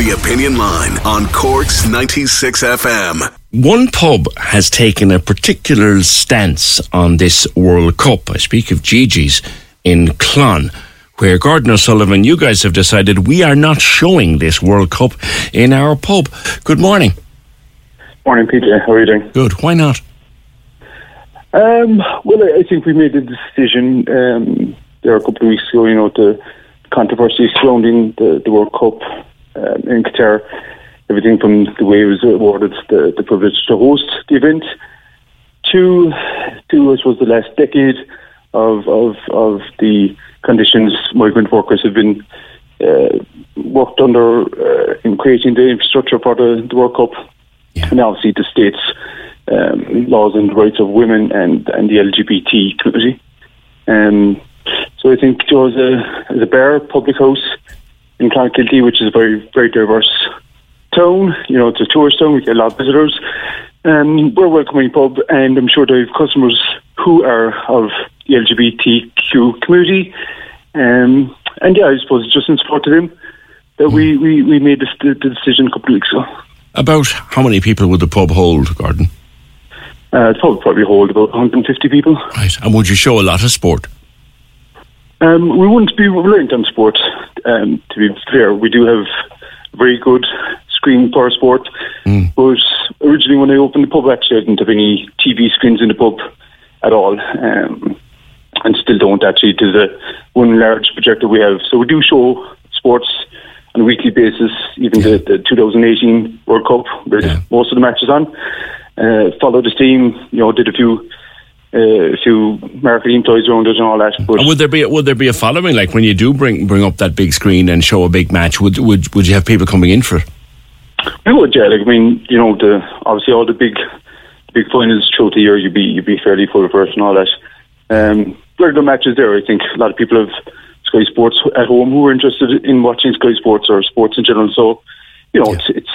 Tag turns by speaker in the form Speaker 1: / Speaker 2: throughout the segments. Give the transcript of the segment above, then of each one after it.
Speaker 1: The Opinion Line on Cork's 96 FM.
Speaker 2: One pub has taken a particular stance on this World Cup. I speak of Gigi's in Clon, where Gordon O'Sullivan, you guys have decided we are not showing this World Cup in our pub. Good morning.
Speaker 3: Morning, PJ. How are you doing?
Speaker 2: Good. Why not?
Speaker 3: Um, well, I I think we made a decision um, there a couple of weeks ago. You know, the controversy surrounding the, the World Cup um, in Qatar, everything from the way it was awarded the, the privilege to host the event to, to I suppose, the last decade of of, of the conditions migrant workers have been uh, worked under uh, in creating the infrastructure for the, the World Cup, and obviously the states um, laws and rights of women and, and the LGBT community. Um, so I think there was a, a bar public house in Clonakilty, which is a very very diverse town. You know, it's a tourist town. We get a lot of visitors. Um, we're a welcoming pub, and I'm sure they have customers who are of the LGBTQ community. Um, and yeah, I suppose just in support of them that we, we, we made this, the, the decision a couple of weeks ago.
Speaker 2: About how many people would the pub hold, Gordon?
Speaker 3: Uh, the pub would probably hold about 150 people.
Speaker 2: Right. And would you show a lot of sport?
Speaker 3: Um, we wouldn't be reliant on sport, um, to be fair. We do have very good screen for sport. But originally, when I opened the pub, actually, I didn't have any TV screens in the pub at all. Um, and still don't, actually. There's a one large projector we have. So we do show sports on a weekly basis, even the, the 2018 World Cup, where
Speaker 2: Yeah.
Speaker 3: most of the matches on. Uh, followed the team, you know, did a few uh, a few marketing toys around it and all that. But
Speaker 2: And would there be would there be a following? Like when you do bring bring up that big screen and show a big match, would would would you have people coming in for it?
Speaker 3: I would, yeah. Like, I mean, you know, the obviously all the big, big finals throughout the year, you'd be you'd be fairly full of and all that. Um, regular matches there, I think a lot of people have Sky Sports at home who are interested in watching Sky Sports or sports in general. So, you know, it's it's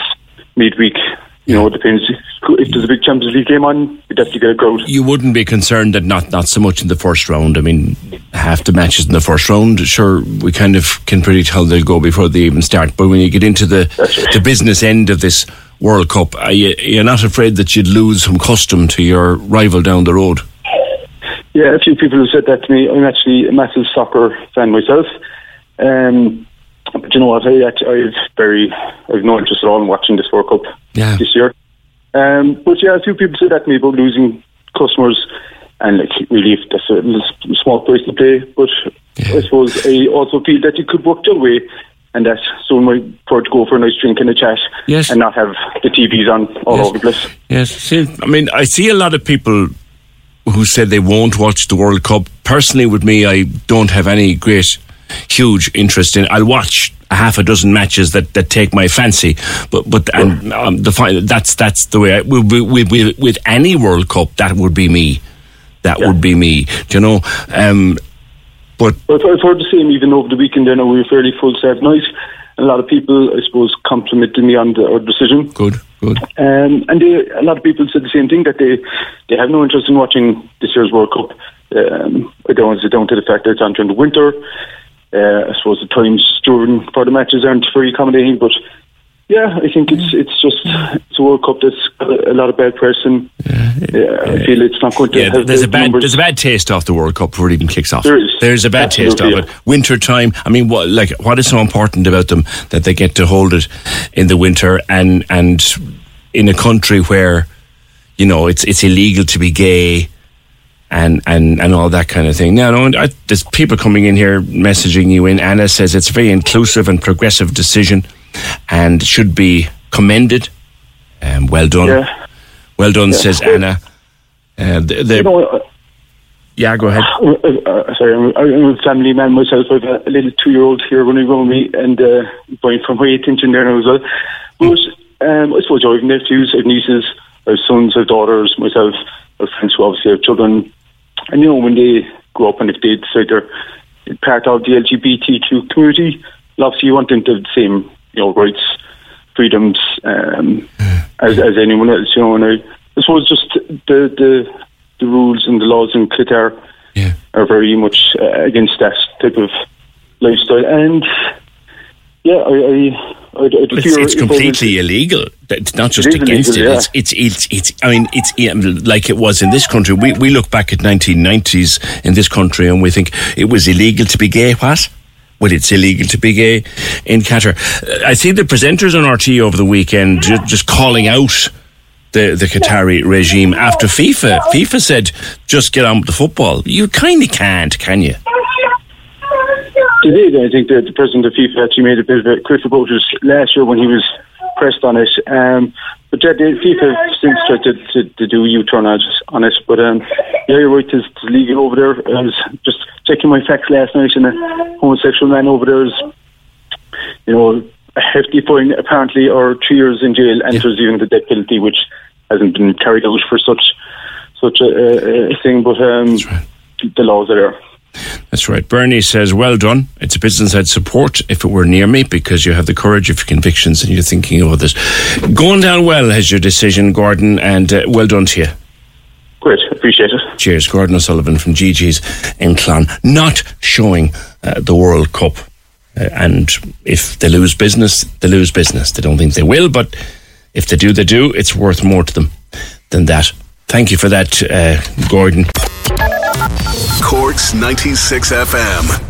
Speaker 3: midweek. You know, it depends. If there's a big Champions League game on, you definitely get a crowd.
Speaker 2: You wouldn't be concerned that not not so much in the first round. I mean, half the matches in the first round, sure, we kind of can predict how they'll go before they even start. But when you get into the
Speaker 3: right.
Speaker 2: the business end of this World Cup, are you, you're not afraid that you'd lose some custom to your rival down the road.
Speaker 3: Yeah, a few people have said that to me. I'm actually a massive soccer fan myself. Um, but you know what? I actually, I've very, I've no interest at all in watching this World Cup
Speaker 2: Yeah.
Speaker 3: this year. Um, but yeah, a few people said that to me about losing customers, and like really, if that's a small price to pay. But I suppose I also feel that you could work the other way, and that someone might prefer to go for a nice drink and a chat,
Speaker 2: Yes.
Speaker 3: and not have the TVs on all
Speaker 2: Yes.
Speaker 3: over the place.
Speaker 2: Yes, see, I mean, I see a lot of people who said they won't watch the World Cup. Personally, with me, I don't have any great, huge interest in. it. I'll watch a half a dozen matches that, that take my fancy, but but and um, the fi- that's that's the way. I, with, with, with, any World Cup, that would be me. That would be me. Do you know? Um, but
Speaker 3: But I've heard the same even over the weekend. Then we were fairly full set night. A lot of people, I suppose, complimented me on the, our decision.
Speaker 2: good, good.
Speaker 3: Um, and they, a lot of people said the same thing that they, they have no interest in watching this year's World Cup. Um, I don't it's down to the fact that it's on during the winter. Uh, I suppose the times during for the matches aren't very accommodating, but yeah, I think it's it's just it's a World Cup that's a, a lot of bad press, and yeah, I feel it's not going to
Speaker 2: Yeah,
Speaker 3: have
Speaker 2: there's
Speaker 3: the
Speaker 2: a bad
Speaker 3: numbers.
Speaker 2: there's a bad taste off the World Cup before it even kicks off.
Speaker 3: There is.
Speaker 2: There's a bad taste of
Speaker 3: Absolutely,
Speaker 2: it.
Speaker 3: yeah.
Speaker 2: Winter time. I mean, what like what is so important about them that they get to hold it in the winter and and in a country where you know it's it's illegal to be gay and and and all that kind of thing. Now, no, I, there's people coming in here messaging you in. Anna says it's a very inclusive and progressive decision, and should be commended. Um, well done,
Speaker 3: Yeah.
Speaker 2: well done, says Anna. Uh, the, the,
Speaker 3: You know,
Speaker 2: Yeah, go ahead.
Speaker 3: Uh, uh, sorry, I'm, I'm, a family man myself. I have a little two-year-old here running around me, and uh, going from my attention there now as well. But um, I suppose I have nephews, I have nieces, I have sons, I have daughters, myself, Have friends who obviously have children. And you know, when they grow up and if they decide they're part of the LGBTQ community, obviously you want them to have the same, you know, rights, freedoms um, as, as anyone else. You know, and I, I suppose just the the the rules and the laws in Qatar
Speaker 2: Yeah.
Speaker 3: are very much uh, against that type of lifestyle. And yeah, I, I
Speaker 2: It's, it's
Speaker 3: if I was-
Speaker 2: completely illegal. It's not just
Speaker 3: It
Speaker 2: against
Speaker 3: illegal,
Speaker 2: it. It's, it's, it's, it's, I mean, it's yeah, like it was in this country. We, we look back at 1990s in this country and we think it was illegal to be gay. What? Well, it's illegal to be gay in Qatar. Uh, I see the presenters on RT over the weekend ju- just calling out the, the Qatari regime after FIFA. FIFA said, just get on with the football. You kind of can't, can you?
Speaker 3: They did. I think that the president of FIFA actually made a bit of a critical about it last year when he was pressed on it. Um, but yeah, the FIFA since tried to, to, to do a U-turn on it- But um, yeah, you're right. It's, it's legal over there. I was just checking my facts last night, and a homosexual man over there is, you know, a hefty fine apparently, or three years in jail, and there's even the death penalty, which hasn't been carried out for such such a, a, a thing. But um, the laws are there.
Speaker 2: That's right. Bernie says, well done. It's a business I'd support if it were near me because you have the courage of your convictions and you're thinking of others. Going down well has your decision, Gordon, and uh, well done to you.
Speaker 3: Great, appreciate it.
Speaker 2: Cheers. Gordon O'Sullivan from GG's in Clon. Not showing uh, the World Cup. Uh, and if they lose business, they lose business. They don't think they will, but if they do, they do. It's worth more to them than that. Thank you for that, uh, Gordon.
Speaker 1: Corks 96 FM.